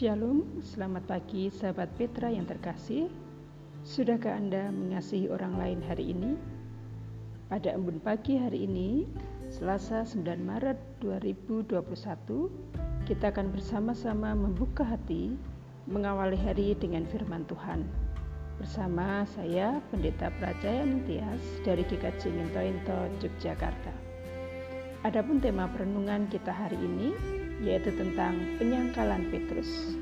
Shalom, selamat pagi sahabat Petra yang terkasih. Sudahkah Anda mengasihi orang lain hari ini? Pada embun pagi hari ini, Selasa 9 Maret 2021, kita akan bersama-sama membuka hati mengawali hari dengan firman Tuhan. Bersama saya, Pendeta Prajayan Tias dari GKJ Ngintointo, Yogyakarta. Adapun tema perenungan kita hari ini yaitu tentang penyangkalan Petrus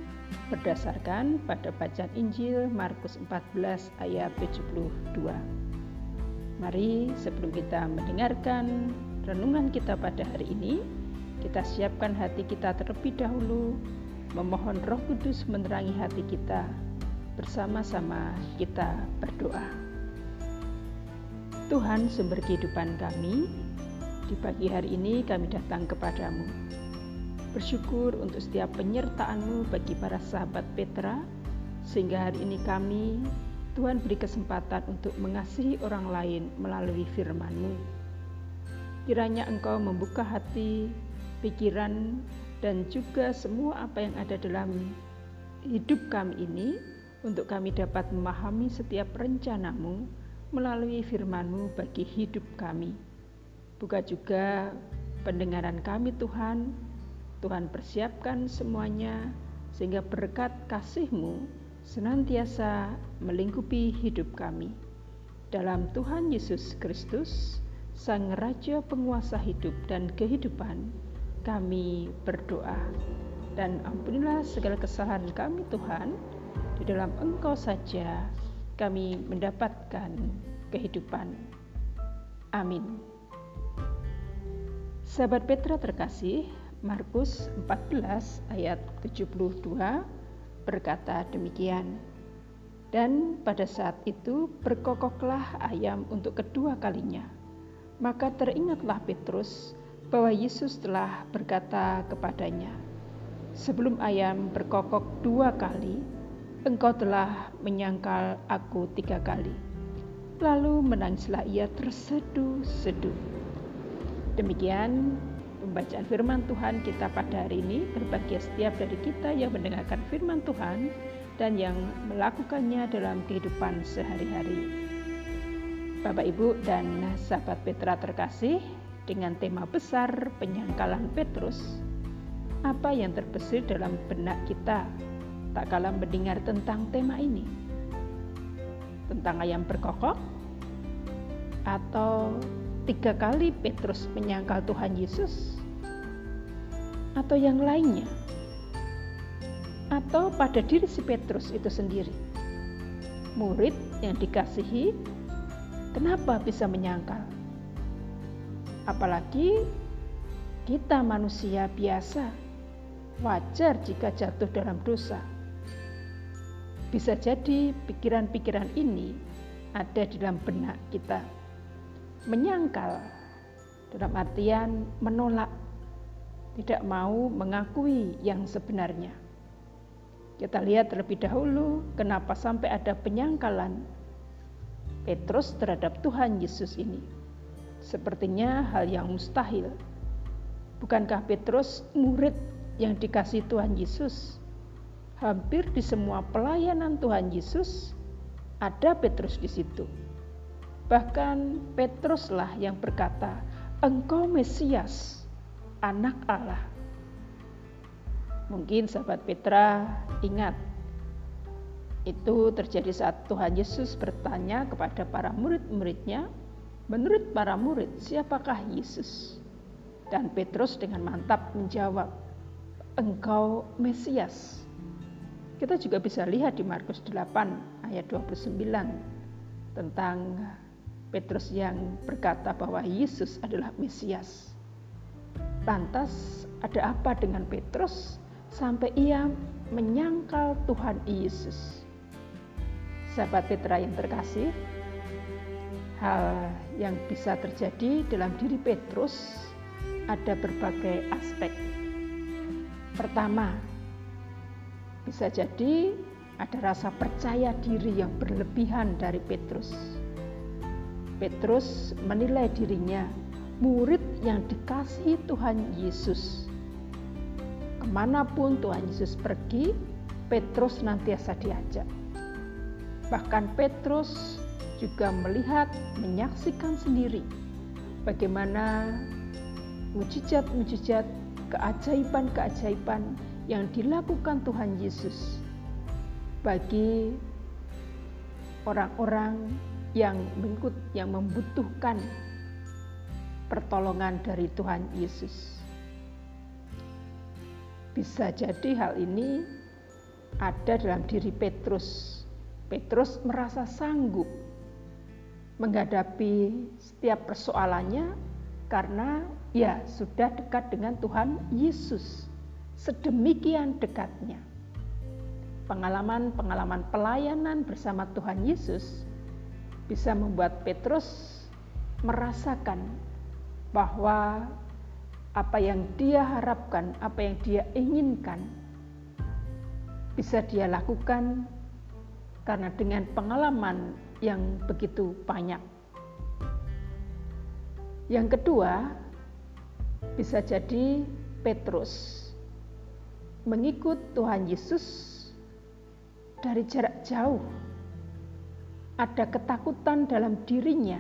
berdasarkan pada bacaan Injil Markus 14 ayat 72. Mari sebelum kita mendengarkan renungan kita pada hari ini, kita siapkan hati kita terlebih dahulu, memohon Roh Kudus menerangi hati kita. Bersama-sama kita berdoa. Tuhan sumber kehidupan kami, di pagi hari ini kami datang kepadamu Bersyukur untuk setiap penyertaan-Mu bagi para sahabat Petra, sehingga hari ini kami, Tuhan beri kesempatan untuk mengasihi orang lain melalui firman-Mu. Kiranya Engkau membuka hati, pikiran, dan juga semua apa yang ada dalam hidup kami ini untuk kami dapat memahami setiap rencanamu melalui firman-Mu bagi hidup kami. Buka juga pendengaran kami Tuhan, Tuhan persiapkan semuanya sehingga berkat kasih-Mu senantiasa melingkupi hidup kami. Dalam Tuhan Yesus Kristus, Sang Raja penguasa hidup dan kehidupan, kami berdoa. Dan ampunilah segala kesalahan kami Tuhan, di dalam Engkau saja kami mendapatkan kehidupan. Amin. Sahabat Petra terkasih, Markus 14 ayat 72 berkata demikian. Dan pada saat itu berkokoklah ayam untuk kedua kalinya. Maka teringatlah Petrus bahwa Yesus telah berkata kepadanya, Sebelum ayam berkokok dua kali, engkau telah menyangkal aku tiga kali. Lalu menangislah ia terseduh-seduh. Demikian pembacaan firman Tuhan kita pada hari ini berbahagia setiap dari kita yang mendengarkan firman Tuhan dan yang melakukannya dalam kehidupan sehari-hari. Bapak Ibu dan sahabat Petra terkasih, dengan tema besar penyangkalan Petrus, apa yang terbesit dalam benak kita tak kalah mendengar tentang tema ini? Tentang ayam berkokok atau tiga kali Petrus menyangkal Tuhan Yesus? Atau yang lainnya? Atau pada diri si Petrus itu sendiri? Murid yang dikasihi, kenapa bisa menyangkal? Apalagi kita manusia biasa, wajar jika jatuh dalam dosa. Bisa jadi pikiran-pikiran ini ada di dalam benak kita menyangkal dalam artian menolak, tidak mau mengakui yang sebenarnya. Kita lihat terlebih dahulu kenapa sampai ada penyangkalan Petrus terhadap Tuhan Yesus ini. Sepertinya hal yang mustahil. Bukankah Petrus murid yang dikasih Tuhan Yesus? Hampir di semua pelayanan Tuhan Yesus ada Petrus di situ. Bahkan Petruslah yang berkata, "Engkau Mesias, Anak Allah." Mungkin sahabat Petra ingat itu terjadi saat Tuhan Yesus bertanya kepada para murid-muridnya, menurut para murid, siapakah Yesus? Dan Petrus dengan mantap menjawab, engkau Mesias. Kita juga bisa lihat di Markus 8 ayat 29 tentang Petrus yang berkata bahwa Yesus adalah Mesias. Lantas ada apa dengan Petrus sampai ia menyangkal Tuhan Yesus? Sahabat Petra yang terkasih, hal yang bisa terjadi dalam diri Petrus ada berbagai aspek. Pertama, bisa jadi ada rasa percaya diri yang berlebihan dari Petrus Petrus menilai dirinya murid yang dikasihi Tuhan Yesus. Ke mana pun Tuhan Yesus pergi, Petrus nantiasa diajak. Bahkan Petrus juga melihat, menyaksikan sendiri bagaimana mujizat-mujizat, keajaiban-keajaiban yang dilakukan Tuhan Yesus bagi orang-orang yang mengikut yang membutuhkan pertolongan dari Tuhan Yesus. Bisa jadi hal ini ada dalam diri Petrus. Petrus merasa sanggup menghadapi setiap persoalannya karena ya sudah dekat dengan Tuhan Yesus. Sedemikian dekatnya. Pengalaman-pengalaman pelayanan bersama Tuhan Yesus bisa membuat Petrus merasakan bahwa apa yang dia harapkan, apa yang dia inginkan, bisa dia lakukan karena dengan pengalaman yang begitu banyak. Yang kedua, bisa jadi Petrus mengikut Tuhan Yesus dari jarak jauh ada ketakutan dalam dirinya.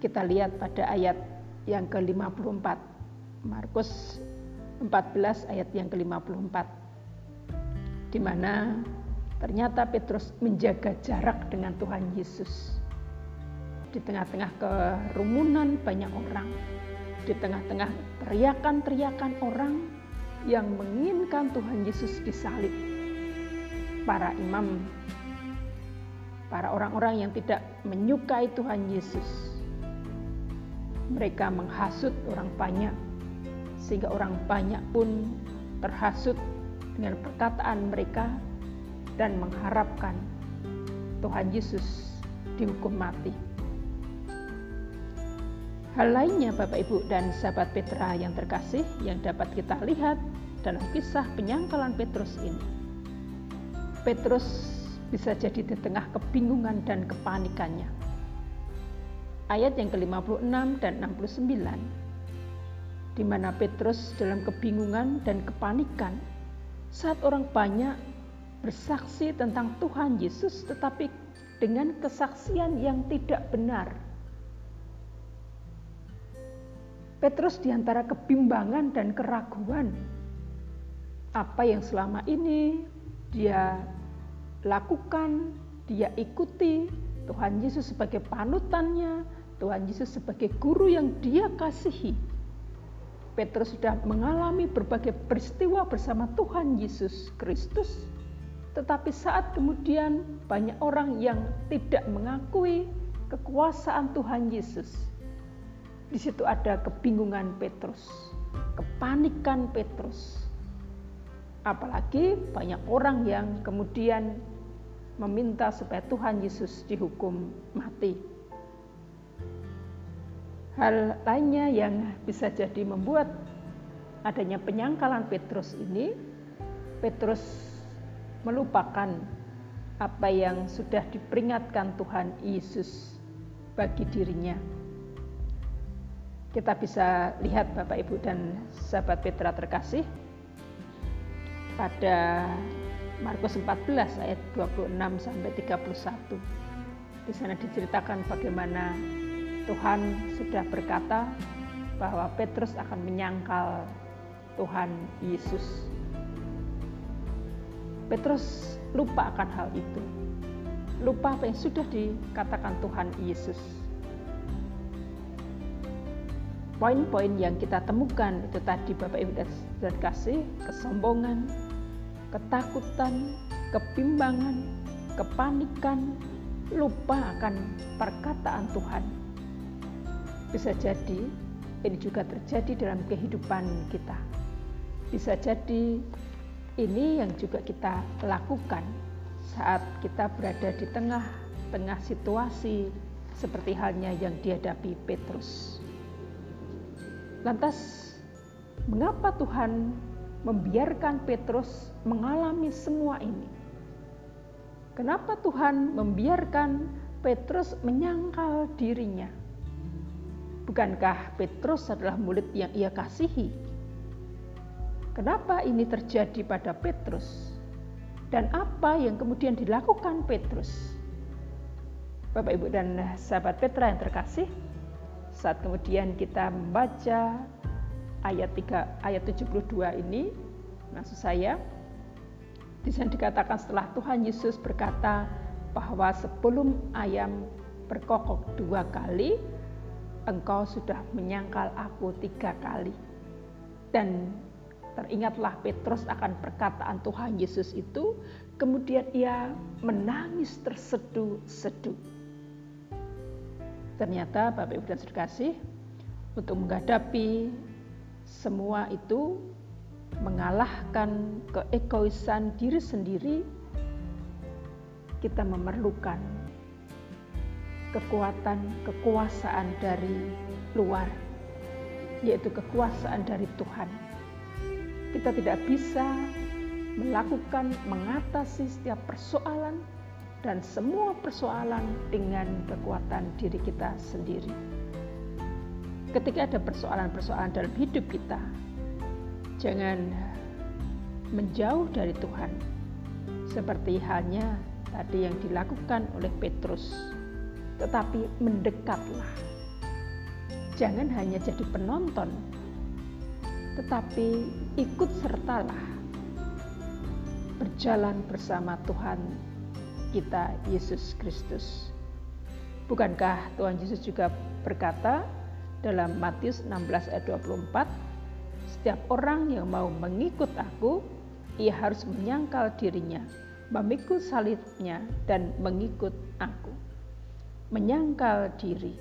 Kita lihat pada ayat yang ke-54. Markus 14 ayat yang ke-54. Di mana ternyata Petrus menjaga jarak dengan Tuhan Yesus. Di tengah-tengah kerumunan banyak orang, di tengah-tengah teriakan-teriakan orang yang menginginkan Tuhan Yesus disalib para imam, para orang-orang yang tidak menyukai Tuhan Yesus. Mereka menghasut orang banyak, sehingga orang banyak pun terhasut dengan perkataan mereka dan mengharapkan Tuhan Yesus dihukum mati. Hal lainnya Bapak Ibu dan sahabat Petra yang terkasih yang dapat kita lihat dalam kisah penyangkalan Petrus ini Petrus bisa jadi di tengah kebingungan dan kepanikannya. Ayat yang ke-56 dan 69 di mana Petrus dalam kebingungan dan kepanikan saat orang banyak bersaksi tentang Tuhan Yesus tetapi dengan kesaksian yang tidak benar. Petrus di antara kebimbangan dan keraguan apa yang selama ini dia lakukan, dia ikuti Tuhan Yesus sebagai panutannya, Tuhan Yesus sebagai guru yang dia kasihi. Petrus sudah mengalami berbagai peristiwa bersama Tuhan Yesus Kristus, tetapi saat kemudian banyak orang yang tidak mengakui kekuasaan Tuhan Yesus. Di situ ada kebingungan Petrus, kepanikan Petrus. Apalagi banyak orang yang kemudian meminta supaya Tuhan Yesus dihukum mati. Hal lainnya yang bisa jadi membuat adanya penyangkalan Petrus ini, Petrus melupakan apa yang sudah diperingatkan Tuhan Yesus bagi dirinya. Kita bisa lihat Bapak Ibu dan sahabat Petra terkasih, pada Markus 14 ayat 26 sampai 31. Di sana diceritakan bagaimana Tuhan sudah berkata bahwa Petrus akan menyangkal Tuhan Yesus. Petrus lupa akan hal itu. Lupa apa yang sudah dikatakan Tuhan Yesus. Poin-poin yang kita temukan itu tadi Bapak Ibu dan kasih kesombongan, ketakutan, kebimbangan, kepanikan, lupa akan perkataan Tuhan. Bisa jadi ini juga terjadi dalam kehidupan kita. Bisa jadi ini yang juga kita lakukan saat kita berada di tengah-tengah situasi seperti halnya yang dihadapi Petrus. Lantas, mengapa Tuhan membiarkan Petrus mengalami semua ini? Kenapa Tuhan membiarkan Petrus menyangkal dirinya? Bukankah Petrus adalah murid yang ia kasihi? Kenapa ini terjadi pada Petrus? Dan apa yang kemudian dilakukan Petrus? Bapak Ibu dan sahabat Petra yang terkasih, saat kemudian kita membaca ayat 3 ayat 72 ini, maksud saya di sana dikatakan setelah Tuhan Yesus berkata bahwa sebelum ayam berkokok dua kali, engkau sudah menyangkal aku tiga kali. Dan teringatlah Petrus akan perkataan Tuhan Yesus itu, kemudian ia menangis terseduh-seduh. Ternyata Bapak Ibu dan Saudara kasih, untuk menghadapi semua itu mengalahkan keegoisan diri sendiri, kita memerlukan kekuatan, kekuasaan dari luar, yaitu kekuasaan dari Tuhan. Kita tidak bisa melakukan, mengatasi setiap persoalan dan semua persoalan dengan kekuatan diri kita sendiri. Ketika ada persoalan-persoalan dalam hidup kita, jangan menjauh dari Tuhan, seperti halnya tadi yang dilakukan oleh Petrus tetapi mendekatlah. Jangan hanya jadi penonton, tetapi ikut sertalah berjalan bersama Tuhan kita Yesus Kristus. Bukankah Tuhan Yesus juga berkata dalam Matius 16 ayat 24, setiap orang yang mau mengikut aku, ia harus menyangkal dirinya, memikul salibnya dan mengikut aku menyangkal diri,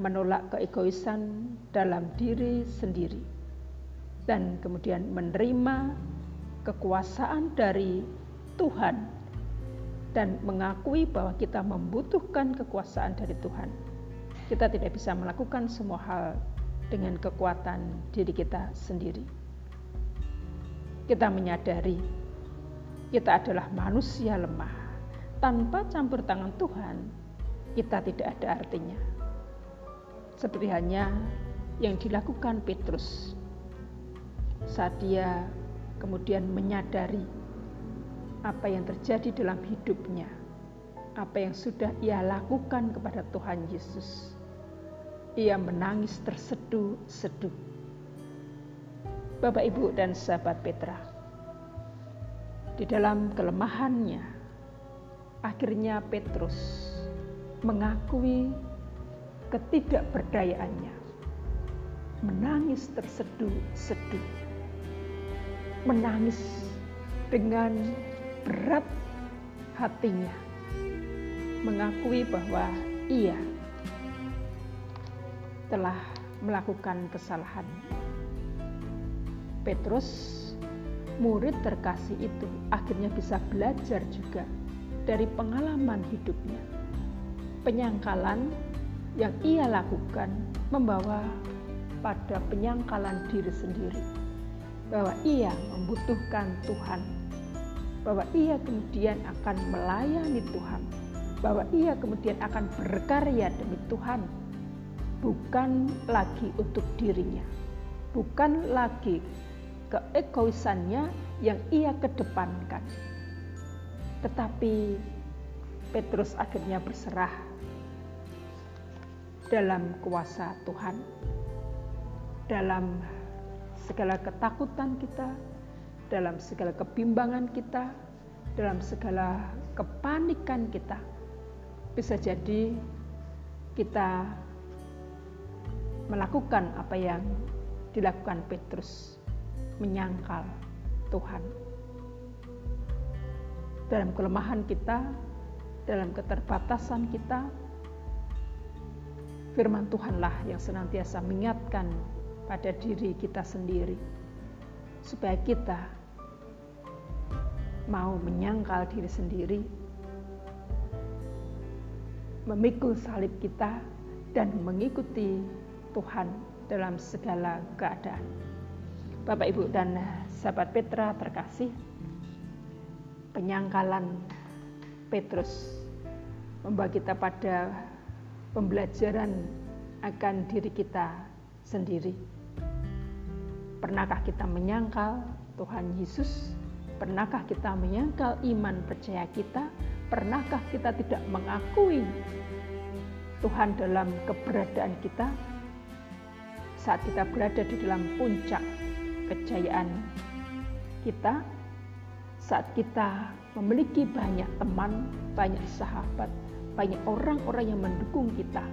menolak keegoisan dalam diri sendiri, dan kemudian menerima kekuasaan dari Tuhan dan mengakui bahwa kita membutuhkan kekuasaan dari Tuhan. Kita tidak bisa melakukan semua hal dengan kekuatan diri kita sendiri. Kita menyadari kita adalah manusia lemah. Tanpa campur tangan Tuhan, kita tidak ada artinya. Seperti hanya yang dilakukan Petrus saat dia kemudian menyadari apa yang terjadi dalam hidupnya, apa yang sudah ia lakukan kepada Tuhan Yesus. Ia menangis terseduh-seduh. Bapak, Ibu, dan sahabat Petra, di dalam kelemahannya, akhirnya Petrus mengakui ketidakberdayaannya, menangis terseduh-seduh, menangis dengan berat hatinya, mengakui bahwa ia telah melakukan kesalahan. Petrus, murid terkasih itu, akhirnya bisa belajar juga dari pengalaman hidupnya penyangkalan yang ia lakukan membawa pada penyangkalan diri sendiri bahwa ia membutuhkan Tuhan bahwa ia kemudian akan melayani Tuhan bahwa ia kemudian akan berkarya demi Tuhan bukan lagi untuk dirinya bukan lagi keegoisannya yang ia kedepankan tetapi Petrus akhirnya berserah dalam kuasa Tuhan, dalam segala ketakutan kita, dalam segala kebimbangan kita, dalam segala kepanikan kita. Bisa jadi kita melakukan apa yang dilakukan Petrus, menyangkal Tuhan. Dalam kelemahan kita, dalam keterbatasan kita, Firman Tuhanlah yang senantiasa mengingatkan pada diri kita sendiri, supaya kita mau menyangkal diri sendiri, memikul salib kita, dan mengikuti Tuhan dalam segala keadaan. Bapak, Ibu, dan sahabat Petra terkasih, penyangkalan Petrus membawa kita pada pembelajaran akan diri kita sendiri. Pernahkah kita menyangkal Tuhan Yesus? Pernahkah kita menyangkal iman percaya kita? Pernahkah kita tidak mengakui Tuhan dalam keberadaan kita saat kita berada di dalam puncak kejayaan kita, saat kita memiliki banyak teman, banyak sahabat, banyak orang-orang yang mendukung kita.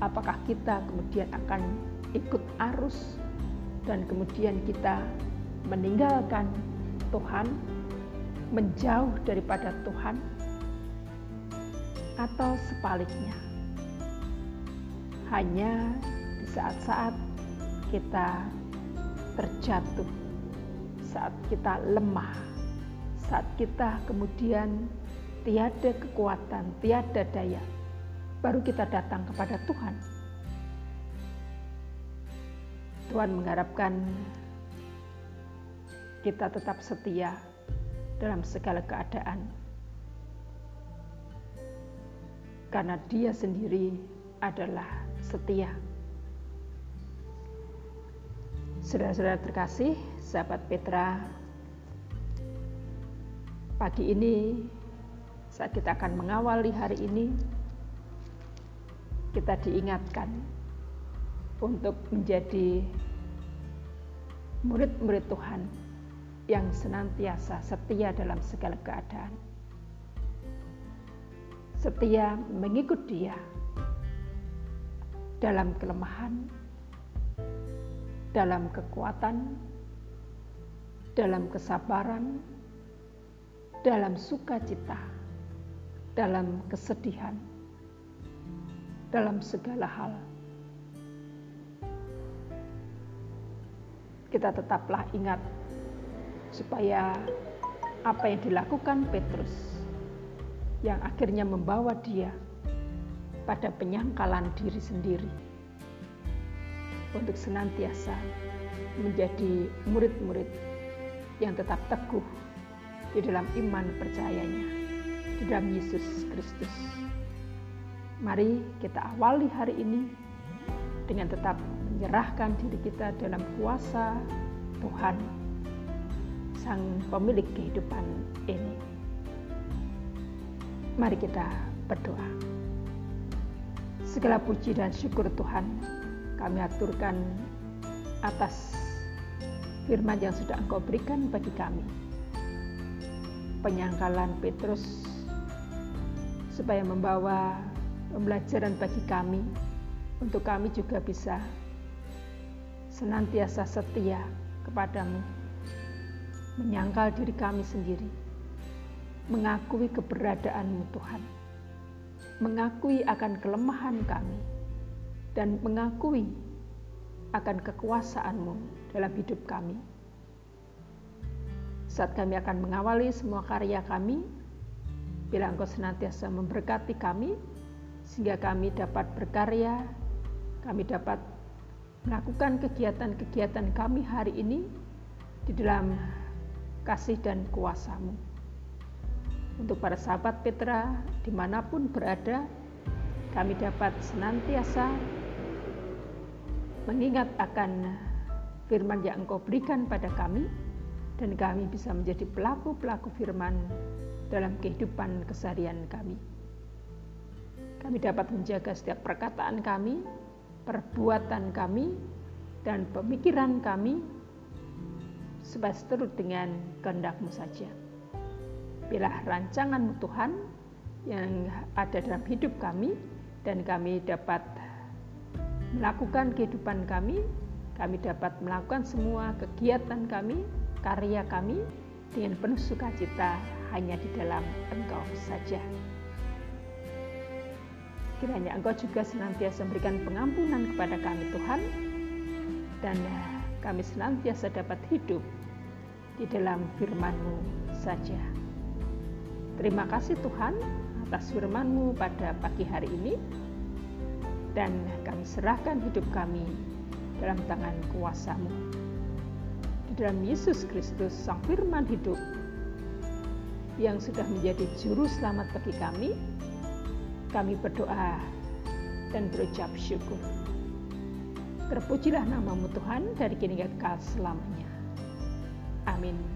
Apakah kita kemudian akan ikut arus dan kemudian kita meninggalkan Tuhan, menjauh daripada Tuhan, atau sebaliknya, hanya saat-saat kita terjatuh, saat kita lemah, saat kita kemudian tiada kekuatan, tiada daya, baru kita datang kepada Tuhan Tuhan mengharapkan kita tetap setia dalam segala keadaan. Karena dia sendiri adalah setia. Saudara-saudara terkasih, sahabat Petra, pagi ini saat kita akan mengawali hari ini, kita diingatkan untuk menjadi murid-murid Tuhan yang senantiasa setia dalam segala keadaan. Setia mengikut Dia dalam kelemahan, dalam kekuatan, dalam kesabaran, dalam sukacita, dalam kesedihan, dalam segala hal. Kita tetaplah ingat supaya apa yang dilakukan Petrus yang akhirnya membawa dia pada penyangkalan diri sendiri untuk senantiasa menjadi murid-murid yang tetap teguh di dalam iman percayanya di dalam Yesus Kristus. Mari kita awali hari ini dengan tetap menyerahkan diri kita dalam kuasa Tuhan, Sang Pemilik kehidupan ini. Mari kita berdoa. Segala puji dan syukur Tuhan kami aturkan atas firman yang sudah Engkau berikan bagi kami. Penyangkalan Petrus supaya membawa pembelajaran bagi kami untuk kami juga bisa senantiasa setia kepadamu, menyangkal diri kami sendiri, mengakui keberadaanmu Tuhan, mengakui akan kelemahan kami, dan mengakui akan kekuasaanmu dalam hidup kami. Saat kami akan mengawali semua karya kami, bila Engkau senantiasa memberkati kami, sehingga kami dapat berkarya, kami dapat melakukan kegiatan-kegiatan kami hari ini di dalam kasih dan kuasamu. Untuk para sahabat Petra di mana pun berada, kami dapat senantiasa mengingat akan firman yang engkau berikan pada kami dan kami bisa menjadi pelaku-pelaku firman dalam kehidupan keseharian kami. Kami dapat menjaga setiap perkataan kami perbuatan kami dan pemikiran kami supaya seturut dengan kehendakmu saja. Bila rancanganmu Tuhan yang ada dalam hidup kami dan kami dapat melakukan kehidupan kami, kami dapat melakukan semua kegiatan kami, karya kami dengan penuh sukacita hanya di dalam Engkau saja. Kiranya Engkau juga senantiasa memberikan pengampunan kepada kami Tuhan dan kami senantiasa dapat hidup di dalam firman-Mu saja. Terima kasih Tuhan atas firman-Mu pada pagi hari ini dan kami serahkan hidup kami dalam tangan kuasa-Mu. Di dalam Yesus Kristus Sang Firman hidup yang sudah menjadi juru selamat bagi kami, kami berdoa dan berucap syukur. Terpujilah namamu Tuhan dari kini kekal selamanya. Amin.